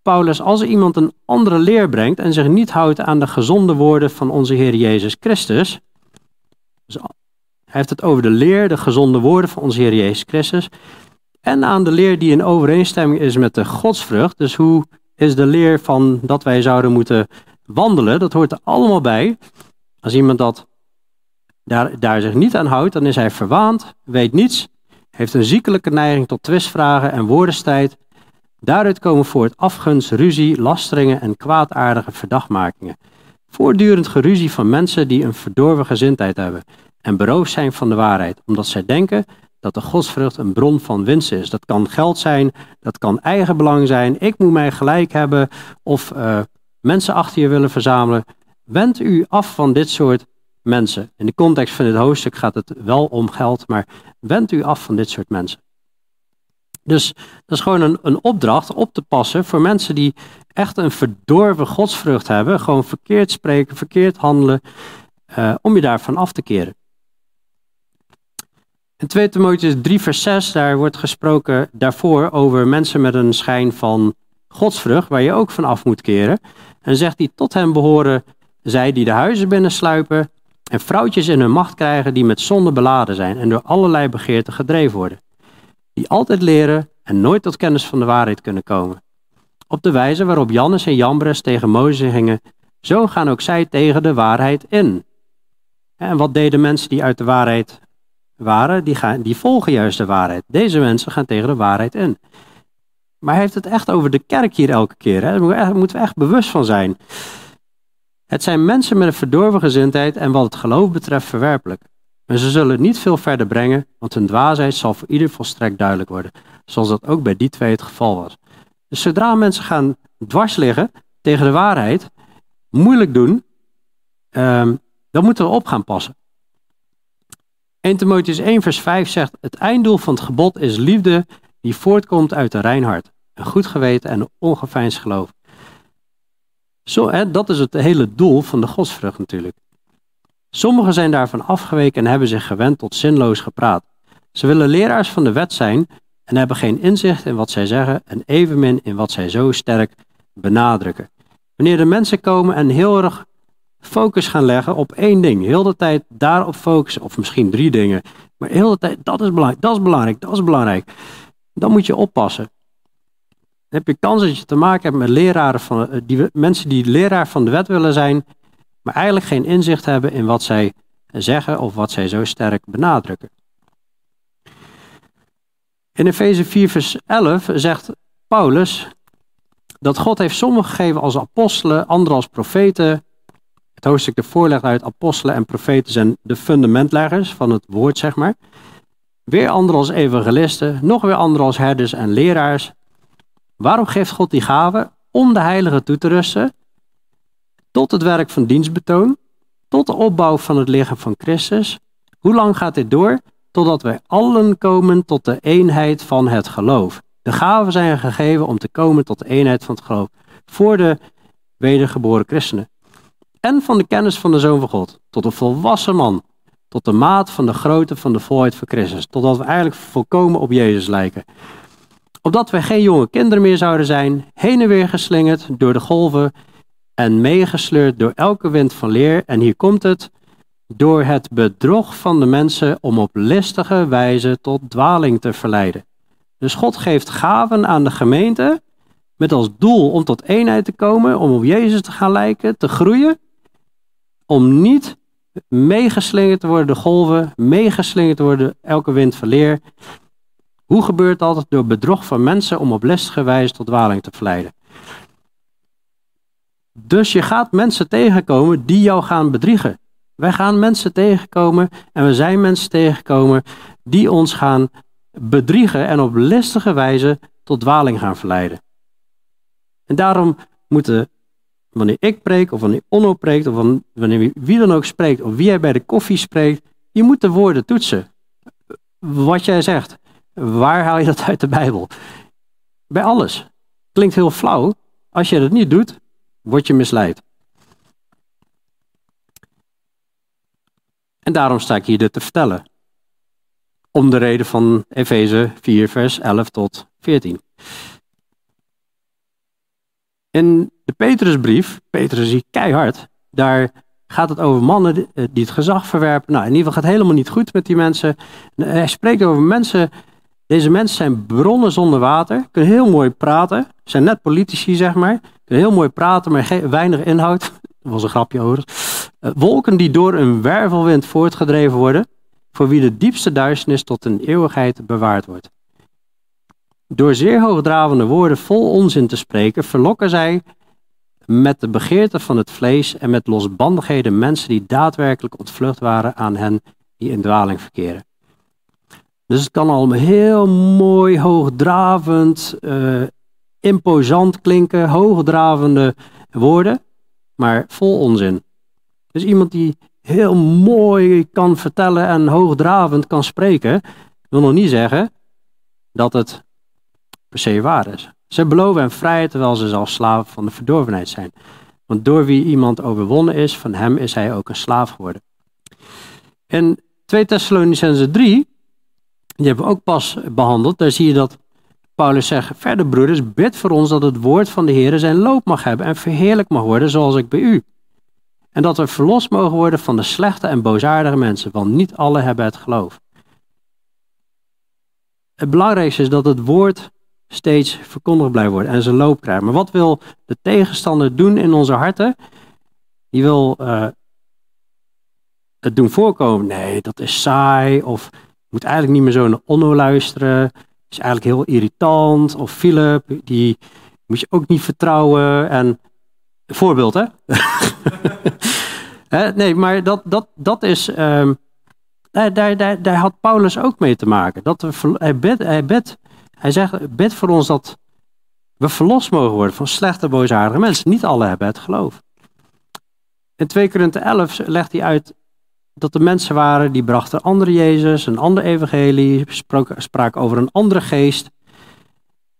Paulus, als iemand een andere leer brengt en zich niet houdt aan de gezonde woorden van onze Heer Jezus Christus, dus hij heeft het over de leer, de gezonde woorden van onze Heer Jezus Christus, en aan de leer die in overeenstemming is met de godsvrucht, dus hoe is de leer van dat wij zouden moeten wandelen, dat hoort er allemaal bij. Als iemand dat daar, daar zich niet aan houdt, dan is hij verwaand, weet niets, heeft een ziekelijke neiging tot twistvragen en woordenstijd, Daaruit komen voort afgunst, ruzie, lasteringen en kwaadaardige verdachtmakingen. Voortdurend geruzie van mensen die een verdorven gezindheid hebben en beroofd zijn van de waarheid, omdat zij denken dat de godsvrucht een bron van winst is. Dat kan geld zijn, dat kan eigenbelang zijn, ik moet mij gelijk hebben of uh, mensen achter je willen verzamelen. Wend u af van dit soort mensen. In de context van dit hoofdstuk gaat het wel om geld, maar wend u af van dit soort mensen. Dus dat is gewoon een, een opdracht op te passen voor mensen die echt een verdorven godsvrucht hebben. Gewoon verkeerd spreken, verkeerd handelen, uh, om je daarvan af te keren. In 2 Timotheus 3 vers 6, daar wordt gesproken daarvoor over mensen met een schijn van godsvrucht, waar je ook van af moet keren. En zegt hij, tot hen behoren zij die de huizen binnensluipen en vrouwtjes in hun macht krijgen die met zonde beladen zijn en door allerlei begeerten gedreven worden die altijd leren en nooit tot kennis van de waarheid kunnen komen. Op de wijze waarop Jannes en Jambres tegen Mozes gingen, zo gaan ook zij tegen de waarheid in. En wat deden mensen die uit de waarheid waren? Die, gaan, die volgen juist de waarheid. Deze mensen gaan tegen de waarheid in. Maar hij heeft het echt over de kerk hier elke keer. Hè? Daar moeten we echt bewust van zijn. Het zijn mensen met een verdorven gezindheid en wat het geloof betreft verwerpelijk. Maar ze zullen het niet veel verder brengen, want hun dwaasheid zal voor ieder volstrekt duidelijk worden, zoals dat ook bij die twee het geval was. Dus zodra mensen gaan dwars liggen tegen de waarheid, moeilijk doen, um, dan moeten we op gaan passen. 1 Timotheus 1 vers 5 zegt, het einddoel van het gebod is liefde die voortkomt uit een rein hart, een goed geweten en een ongeveinsd geloof. Zo, hè, dat is het hele doel van de godsvrucht natuurlijk. Sommigen zijn daarvan afgeweken en hebben zich gewend tot zinloos gepraat. Ze willen leraars van de wet zijn en hebben geen inzicht in wat zij zeggen en evenmin in wat zij zo sterk benadrukken. Wanneer de mensen komen en heel erg focus gaan leggen op één ding, heel de tijd daarop focussen, of misschien drie dingen, maar heel de tijd dat is belangrijk, dat is belangrijk, dat is belangrijk, dan moet je oppassen. Dan heb je kans dat je te maken hebt met leraren van, eh, die, mensen die leraar van de wet willen zijn, maar eigenlijk geen inzicht hebben in wat zij zeggen of wat zij zo sterk benadrukken. In Efeze 4, vers 11 zegt Paulus dat God heeft sommigen gegeven als apostelen, anderen als profeten. Het hoofdstuk ervoor legt uit apostelen en profeten zijn de fundamentleggers van het woord, zeg maar. Weer anderen als evangelisten, nog weer anderen als herders en leraars. Waarom geeft God die gaven? Om de heiligen toe te rusten, tot het werk van dienstbetoon, tot de opbouw van het lichaam van Christus. Hoe lang gaat dit door? Totdat wij allen komen tot de eenheid van het geloof. De gaven zijn gegeven om te komen tot de eenheid van het geloof. Voor de wedergeboren christenen. En van de kennis van de Zoon van God. Tot een volwassen man. Tot de maat van de grootte van de volheid van Christus. Totdat we eigenlijk volkomen op Jezus lijken. Opdat wij geen jonge kinderen meer zouden zijn. Heen en weer geslingerd door de golven. En meegesleurd door elke wind van leer. En hier komt het door het bedrog van de mensen om op listige wijze tot dwaling te verleiden. Dus God geeft gaven aan de gemeente met als doel om tot eenheid te komen, om op Jezus te gaan lijken, te groeien, om niet meegeslingerd worden de golven, meegeslingerd worden elke wind van leer. Hoe gebeurt dat? Door bedrog van mensen om op listige wijze tot dwaling te verleiden. Dus je gaat mensen tegenkomen die jou gaan bedriegen. Wij gaan mensen tegenkomen en we zijn mensen tegengekomen die ons gaan bedriegen en op listige wijze tot dwaling gaan verleiden. En daarom moeten, wanneer ik preek of wanneer Onno preekt of wanneer wie dan ook spreekt of wie jij bij de koffie spreekt, je moet de woorden toetsen. Wat jij zegt, waar haal je dat uit de Bijbel? Bij alles. Klinkt heel flauw. Als je dat niet doet, word je misleid. En daarom sta ik hier dit te vertellen. Om de reden van Efeze 4, vers 11 tot 14. In de Petrusbrief, Petrus hier keihard, daar gaat het over mannen die het gezag verwerpen. Nou, in ieder geval gaat het helemaal niet goed met die mensen. Hij spreekt over mensen, deze mensen zijn bronnen zonder water, kunnen heel mooi praten, zijn net politici zeg maar, kunnen heel mooi praten, maar weinig inhoud. Dat was een grapje over. Eh, wolken die door een wervelwind voortgedreven worden, voor wie de diepste duisternis tot een eeuwigheid bewaard wordt. Door zeer hoogdravende woorden vol onzin te spreken, verlokken zij met de begeerte van het vlees en met losbandigheden mensen die daadwerkelijk ontvlucht waren aan hen die in dwaling verkeren. Dus het kan allemaal heel mooi, hoogdravend, uh, imposant klinken, hoogdravende woorden, maar vol onzin. Dus iemand die heel mooi kan vertellen en hoogdravend kan spreken, wil nog niet zeggen dat het per se waar is. Ze beloven hem vrijheid terwijl ze zelfs slaven van de verdorvenheid zijn. Want door wie iemand overwonnen is, van hem is hij ook een slaaf geworden. In 2 Thessalonicense 3, die hebben we ook pas behandeld, daar zie je dat Paulus zegt, verder broeders, bid voor ons dat het woord van de Heer zijn loop mag hebben en verheerlijk mag worden zoals ik bij u. En dat we verlost mogen worden van de slechte en boosaardige mensen, want niet alle hebben het geloof. Het belangrijkste is dat het woord steeds verkondigd blijft worden en zijn loop krijgt. Maar wat wil de tegenstander doen in onze harten? Die wil uh, het doen voorkomen. Nee, dat is saai. Of je moet eigenlijk niet meer zo naar Onno luisteren. Is eigenlijk heel irritant. Of Philip, die moet je ook niet vertrouwen. En voorbeeld, hè? nee, maar dat, dat, dat is. Um, daar, daar, daar had Paulus ook mee te maken. Dat hij, bed, hij, bed, hij zegt: bid voor ons dat we verlost mogen worden van slechte, boosaardige mensen. Niet alle hebben het geloof. In 2 Korinthe 11 legt hij uit dat er mensen waren die brachten andere Jezus, een ander evangelie, spraken over een andere geest.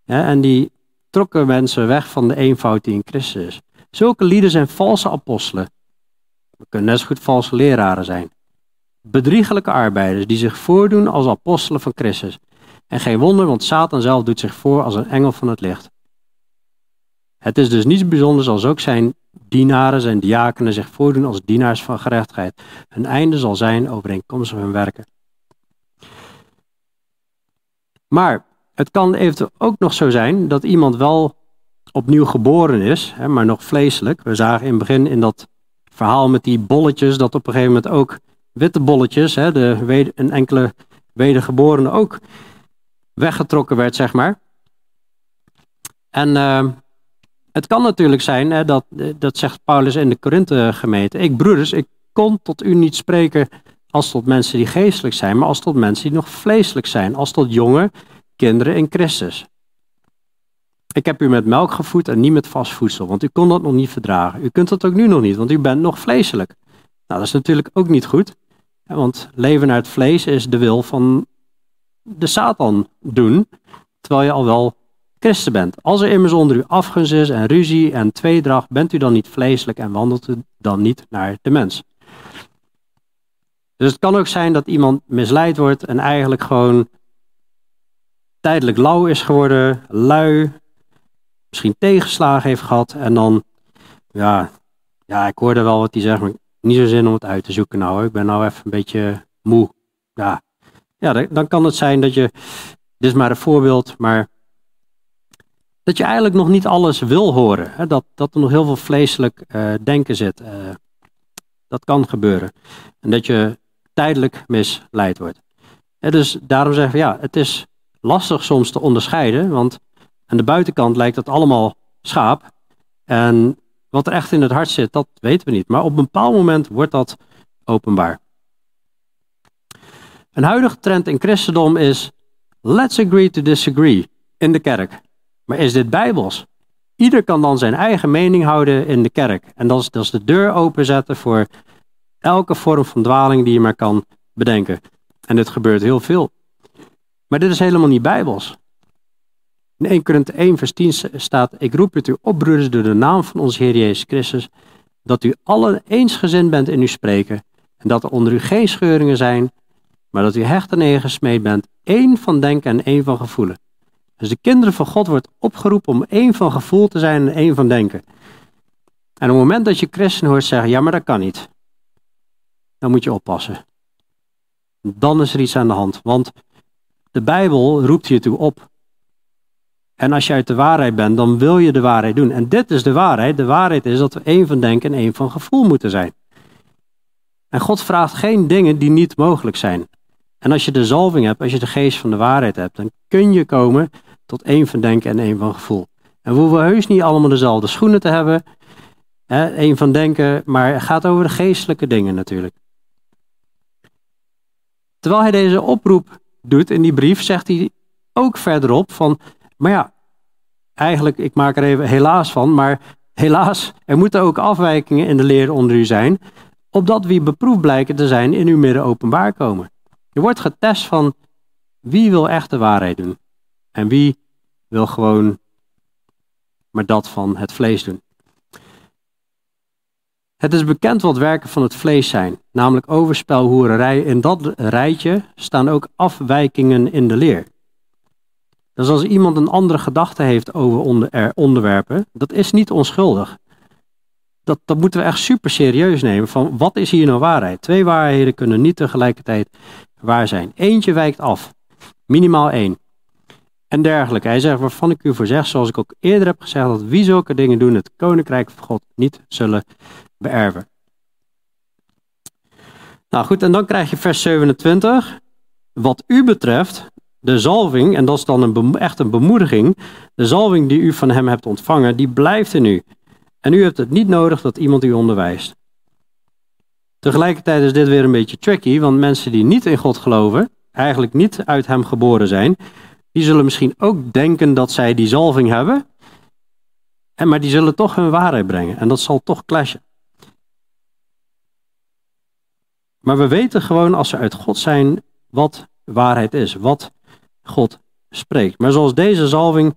en die trokken mensen weg van de eenvoud die in Christus is. Zulke lieden zijn valse apostelen. We kunnen net zo goed valse leraren zijn. Bedriegelijke arbeiders die zich voordoen als apostelen van Christus. En geen wonder, want Satan zelf doet zich voor als een engel van het licht. Het is dus niets bijzonders als ook zijn dienaren, zijn diakenen zich voordoen als dienaars van gerechtigheid. Hun einde zal zijn overeenkomstig hun werken. Maar het kan eventueel ook nog zo zijn dat iemand wel opnieuw geboren is, maar nog vleeselijk. We zagen in het begin in dat verhaal met die bolletjes dat op een gegeven moment ook witte bolletjes, de een enkele wedergeborene ook weggetrokken werd, zeg maar. En uh, het kan natuurlijk zijn, hè, dat, dat zegt Paulus in de Korinthe gemeente. Ik broeders, ik kon tot u niet spreken als tot mensen die geestelijk zijn, maar als tot mensen die nog vleeselijk zijn, als tot jonge kinderen in Christus. Ik heb u met melk gevoed en niet met vast voedsel, want u kon dat nog niet verdragen. U kunt dat ook nu nog niet, want u bent nog vleeselijk. Nou, dat is natuurlijk ook niet goed, want leven naar het vlees is de wil van de Satan doen, terwijl je al wel christen bent. Als er immers onder u afgunst is en ruzie en tweedracht, bent u dan niet vleeselijk en wandelt u dan niet naar de mens. Dus het kan ook zijn dat iemand misleid wordt en eigenlijk gewoon tijdelijk lauw is geworden, lui, misschien tegenslagen heeft gehad en dan, ja, ja ik hoorde wel wat hij zegt, maar niet zo zin om het uit te zoeken nou. Ik ben nou even een beetje moe. Ja, ja dan kan het zijn dat je, dit is maar een voorbeeld, maar dat je eigenlijk nog niet alles wil horen. Hè? Dat, dat er nog heel veel vleeselijk uh, denken zit. Uh, dat kan gebeuren. En dat je tijdelijk misleid wordt. Dus daarom zeggen we ja, het is lastig soms te onderscheiden, want aan de buitenkant lijkt het allemaal schaap. En wat er echt in het hart zit, dat weten we niet. Maar op een bepaald moment wordt dat openbaar. Een huidige trend in christendom is let's agree to disagree in de kerk. Maar is dit bijbels? Ieder kan dan zijn eigen mening houden in de kerk. En dat is, dat de deur openzetten voor elke vorm van dwaling die je maar kan bedenken. En dit gebeurt heel veel. Maar dit is helemaal niet bijbels. In 1 Korinthe 1 vers 10 staat, ik roep het u op broeders door de naam van onze Heer Jezus Christus, dat u allen eensgezind bent in uw spreken en dat er onder u geen scheuringen zijn, maar dat u hecht en gesmeed bent, één van denken en één van gevoelen. Dus de kinderen van God wordt opgeroepen om één van gevoel te zijn en één van denken. En op het moment dat je christen hoort zeggen, ja maar dat kan niet, dan moet je oppassen. Dan is er iets aan de hand, want de Bijbel roept je toe op. En als je uit de waarheid bent, dan wil je de waarheid doen. En dit is de waarheid. De waarheid is dat we één van denken en één van gevoel moeten zijn. En God vraagt geen dingen die niet mogelijk zijn. En als je de zalving hebt, als je de geest van de waarheid hebt, dan kun je komen tot één van denken en één van gevoel. En we hoeven heus niet allemaal dezelfde schoenen te hebben, hè, één van denken, maar het gaat over de geestelijke dingen natuurlijk. Terwijl hij deze oproep doet in die brief, zegt hij ook verderop van, maar ja, eigenlijk, ik maak er even helaas van, maar helaas, er moeten ook afwijkingen in de leer onder u zijn, opdat wie beproefd blijken te zijn in uw midden openbaar komen. Je wordt getest van wie wil echt de waarheid doen en wie wil gewoon maar dat van het vlees doen. Het is bekend wat werken van het vlees zijn, namelijk overspel, hoererij. In dat rijtje staan ook afwijkingen in de leer. Dus als iemand een andere gedachte heeft over onder, onderwerpen, dat is niet onschuldig. Dat, dat moeten we echt super serieus nemen. Van wat is hier nou waarheid? Twee waarheden kunnen niet tegelijkertijd waar zijn. Eentje wijkt af. Minimaal één. En dergelijke. Hij zegt waarvan ik u voor zeg, zoals ik ook eerder heb gezegd, dat wie zulke dingen doen, het koninkrijk van God niet zullen beërven. Nou goed, en dan krijg je vers 27. Wat u betreft, de zalving, en dat is dan een, echt een bemoediging, de zalving die u van hem hebt ontvangen, die blijft in u. En u hebt het niet nodig dat iemand u onderwijst. Tegelijkertijd is dit weer een beetje tricky, want mensen die niet in God geloven, eigenlijk niet uit Hem geboren zijn, die zullen misschien ook denken dat zij die zalving hebben, en maar die zullen toch hun waarheid brengen en dat zal toch clashen. Maar we weten gewoon als we uit God zijn wat waarheid is, wat God spreekt. Maar zoals deze zalving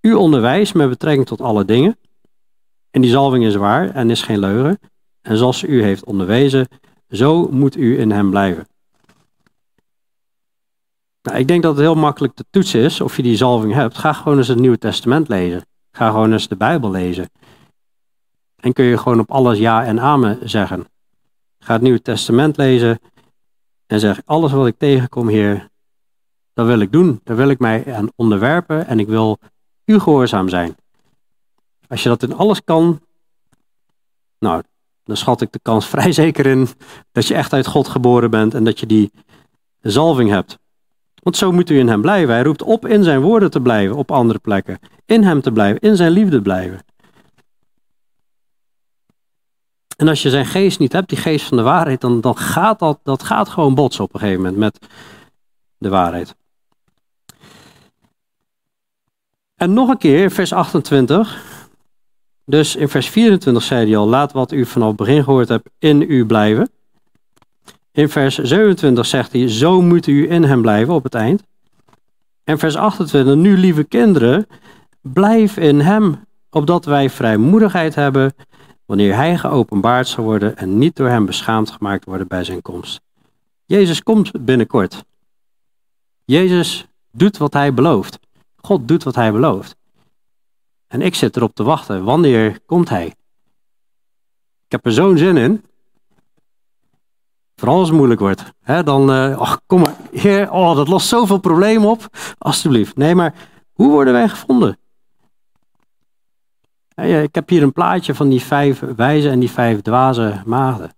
u onderwijst met betrekking tot alle dingen, en die zalving is waar en is geen leugen, en zoals u heeft onderwezen, zo moet u in hem blijven. Nou, ik denk dat het heel makkelijk te toetsen is of je die zalving hebt. Ga gewoon eens het Nieuwe Testament lezen. Ga gewoon eens de Bijbel lezen. En kun je gewoon op alles ja en amen zeggen. Ga het Nieuwe Testament lezen en zeg: Alles wat ik tegenkom, Heer, dat wil ik doen. Daar wil ik mij aan onderwerpen en ik wil u gehoorzaam zijn. Als je dat in alles kan, nou, dan schat ik de kans vrij zeker in dat je echt uit God geboren bent en dat je die zalving hebt. Want zo moet u in hem blijven. Hij roept op in zijn woorden te blijven op andere plekken. In hem te blijven, in zijn liefde blijven. En als je zijn geest niet hebt, die geest van de waarheid, dan, dan gaat dat, dat gaat gewoon botsen op een gegeven moment met de waarheid. En nog een keer, vers 28. Dus in vers 24 zei hij al, laat wat u vanaf het begin gehoord hebt in u blijven. In vers 27 zegt hij, zo moet u in hem blijven op het eind. En vers 28, nu lieve kinderen, blijf in hem, opdat wij vrijmoedigheid hebben wanneer hij geopenbaard zal worden en niet door hem beschaamd gemaakt worden bij zijn komst. Jezus komt binnenkort. Jezus doet wat hij belooft. God doet wat hij belooft. En ik zit erop te wachten. Wanneer komt hij? Ik heb er zo'n zin in. Vooral als het moeilijk wordt. dan, uh, ach, kom maar, heer, oh, dat lost zoveel problemen op. Alsjeblieft. Nee, maar hoe worden wij gevonden? Ik heb hier een plaatje van die vijf wijze en die vijf dwaze maagden.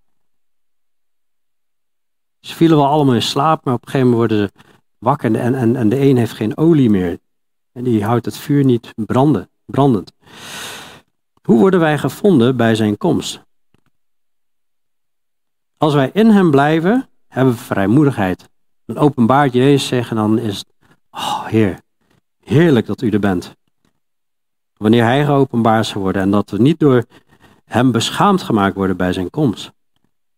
Ze vielen wel allemaal in slaap, maar op een gegeven moment worden ze wakker en, en, en de een heeft geen olie meer. En die houdt het vuur niet branden, brandend. Hoe worden wij gevonden bij zijn komst? Als wij in hem blijven, hebben we vrijmoedigheid. Dan openbaart Jezus zich en dan is het, oh Heer, heerlijk dat u er bent. Wanneer hij geopenbaard zal worden en dat we niet door hem beschaamd gemaakt worden bij zijn komst.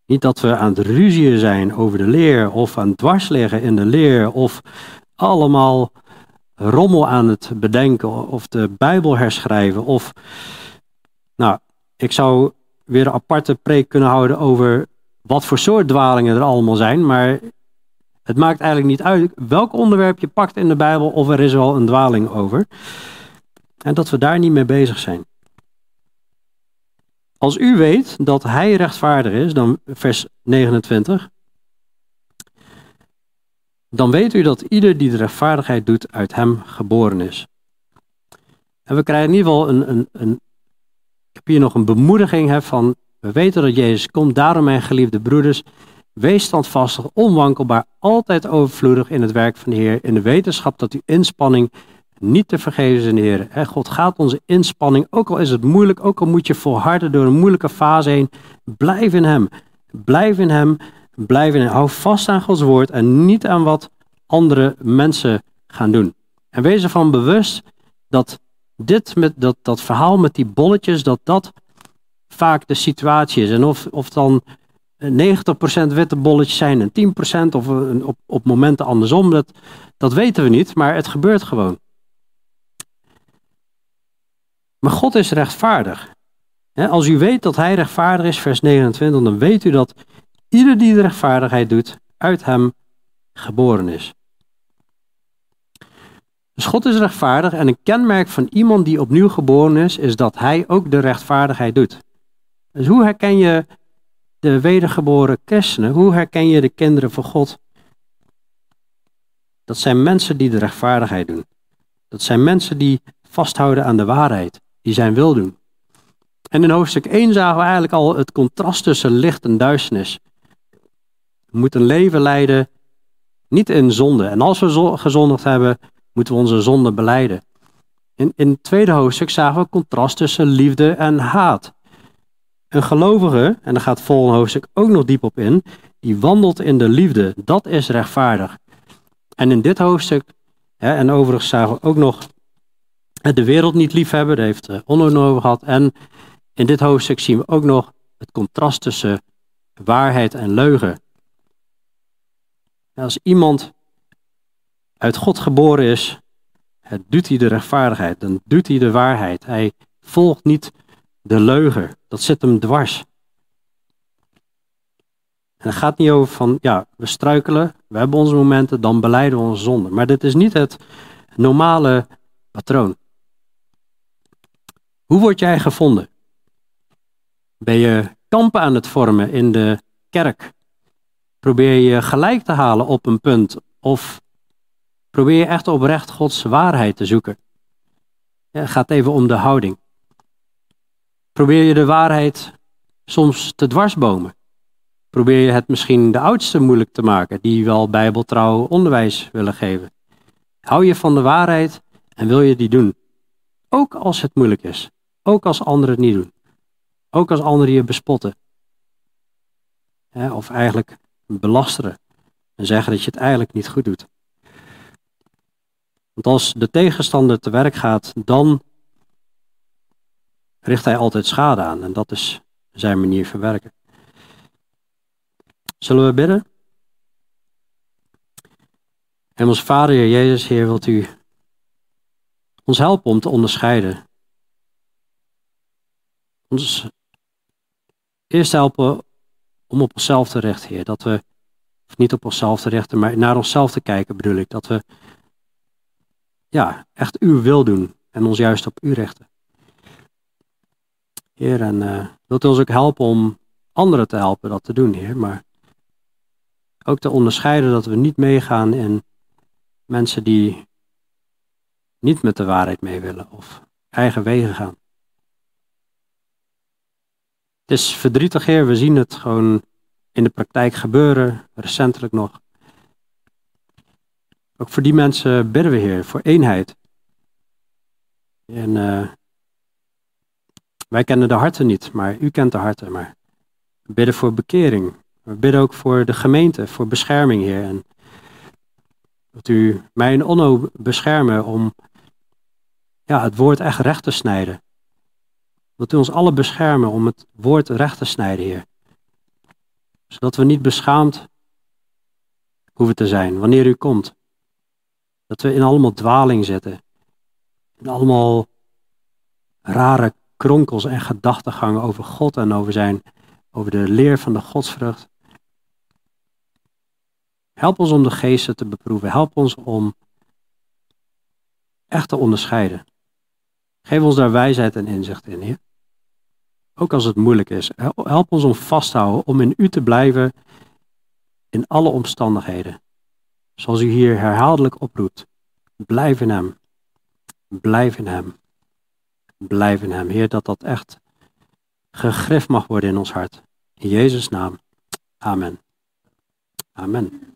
Niet dat we aan het ruzien zijn over de leer of aan het dwars liggen in de leer of allemaal rommel aan het bedenken of de Bijbel herschrijven of nou, ik zou weer een aparte preek kunnen houden over wat voor soort dwalingen er allemaal zijn, maar het maakt eigenlijk niet uit welk onderwerp je pakt in de Bijbel of er is wel een dwaling over. En dat we daar niet mee bezig zijn. Als u weet dat hij rechtvaardig is, dan vers 29, dan weet u dat ieder die de rechtvaardigheid doet uit hem geboren is. En we krijgen in ieder geval een, een, een ik heb hier nog een bemoediging hè, van, we weten dat Jezus komt, daarom mijn geliefde broeders, wees standvastig, onwankelbaar, altijd overvloedig in het werk van de Heer, in de wetenschap dat uw inspanning niet te vergeven zijn, Heer. God gaat onze inspanning, ook al is het moeilijk, ook al moet je volharden door een moeilijke fase heen, blijf in Hem. Blijf in Hem, blijf in. Hou vast aan Gods woord en niet aan wat andere mensen gaan doen. En wees ervan bewust dat dit met dat, dat verhaal met die bolletjes, dat dat vaak de situatie is. En of, of dan 90% witte bolletjes zijn en 10% of op, op momenten andersom, dat, dat weten we niet, maar het gebeurt gewoon. Maar God is rechtvaardig. Als u weet dat Hij rechtvaardig is, vers 29, dan weet u dat ieder die de rechtvaardigheid doet, uit Hem geboren is. Dus God is rechtvaardig en een kenmerk van iemand die opnieuw geboren is, is dat Hij ook de rechtvaardigheid doet. Dus hoe herken je de wedergeboren christenen? Hoe herken je de kinderen van God? Dat zijn mensen die de rechtvaardigheid doen. Dat zijn mensen die vasthouden aan de waarheid die zijn wil doen. En in hoofdstuk 1 zagen we eigenlijk al het contrast tussen licht en duisternis. We moeten een leven leiden, niet in zonde. En als we gezondigd hebben, moeten we onze zonde beleiden. In, in het tweede hoofdstuk zagen we contrast tussen liefde en haat. Een gelovige, en daar gaat het volgende hoofdstuk ook nog diep op in, die wandelt in de liefde. Dat is rechtvaardig. En in dit hoofdstuk, en overigens zagen we ook nog de wereld niet liefhebben, daar heeft eh, Onno over gehad. En in dit hoofdstuk zien we ook nog het contrast tussen waarheid en leugen. Als iemand uit God geboren is, doet hij de rechtvaardigheid, dan doet hij de waarheid. Hij volgt niet de leugen, dat zit hem dwars. En het gaat niet over van, ja, we struikelen, we hebben onze momenten, dan beleiden we onze zonde. Maar dit is niet het normale patroon. Hoe word jij gevonden? Ben je kampen aan het vormen in de kerk? Probeer je gelijk te halen op een punt? Of probeer je echt oprecht Gods waarheid te zoeken? het gaat even om de houding. Probeer je de waarheid soms te dwarsbomen? Probeer je het misschien de oudsten moeilijk te maken, die wel bijbeltrouw onderwijs willen geven? Hou je van de waarheid en wil je die doen? Ook als het moeilijk is. Ook als anderen het niet doen. Ook als anderen je bespotten. of eigenlijk belasteren. En zeggen dat je het eigenlijk niet goed doet. Want als de tegenstander te werk gaat, dan richt hij altijd schade aan. En dat is zijn manier van werken. Zullen we bidden? En ons Vader, Heer Jezus, Heer, wilt u ons helpen om te onderscheiden. Ons eerst helpen om op onszelf te richten, Heer. Dat we, of niet op onszelf te richten, maar naar onszelf te kijken bedoel ik. Dat we, ja, echt uw wil doen en ons juist op u richten. Heer, en uh, wilt u ons ook helpen om anderen te helpen dat te doen, Heer. Maar ook te onderscheiden dat we niet meegaan in mensen die niet met de waarheid mee willen of eigen wegen gaan. Het is verdrietig, Heer. We zien het gewoon in de praktijk gebeuren, recentelijk nog. Ook voor die mensen bidden we, Heer, voor eenheid. En uh, wij kennen de harten niet, maar u kent de harten. Maar we bidden voor bekering. We bidden ook voor de gemeente, voor bescherming, Heer. En dat u mij en Onno beschermen om ja, het woord echt recht te snijden. Dat u ons alle beschermen om het woord recht te snijden, Heer. Zodat we niet beschaamd hoeven te zijn wanneer u komt. Dat we in allemaal dwaling zitten. In allemaal rare kronkels en gedachtegangen over God en over zijn, over de leer van de godsvrucht. Help ons om de geesten te beproeven. Help ons om echt te onderscheiden. Geef ons daar wijsheid en inzicht in, Heer. Ook als het moeilijk is. Help ons om vast te houden, om in U te blijven in alle omstandigheden. Zoals U hier herhaaldelijk oproept. Blijf in Hem. Blijf in Hem. Blijf in Hem. Heer, dat dat echt gegrift mag worden in ons hart. In Jezus' naam. Amen. Amen.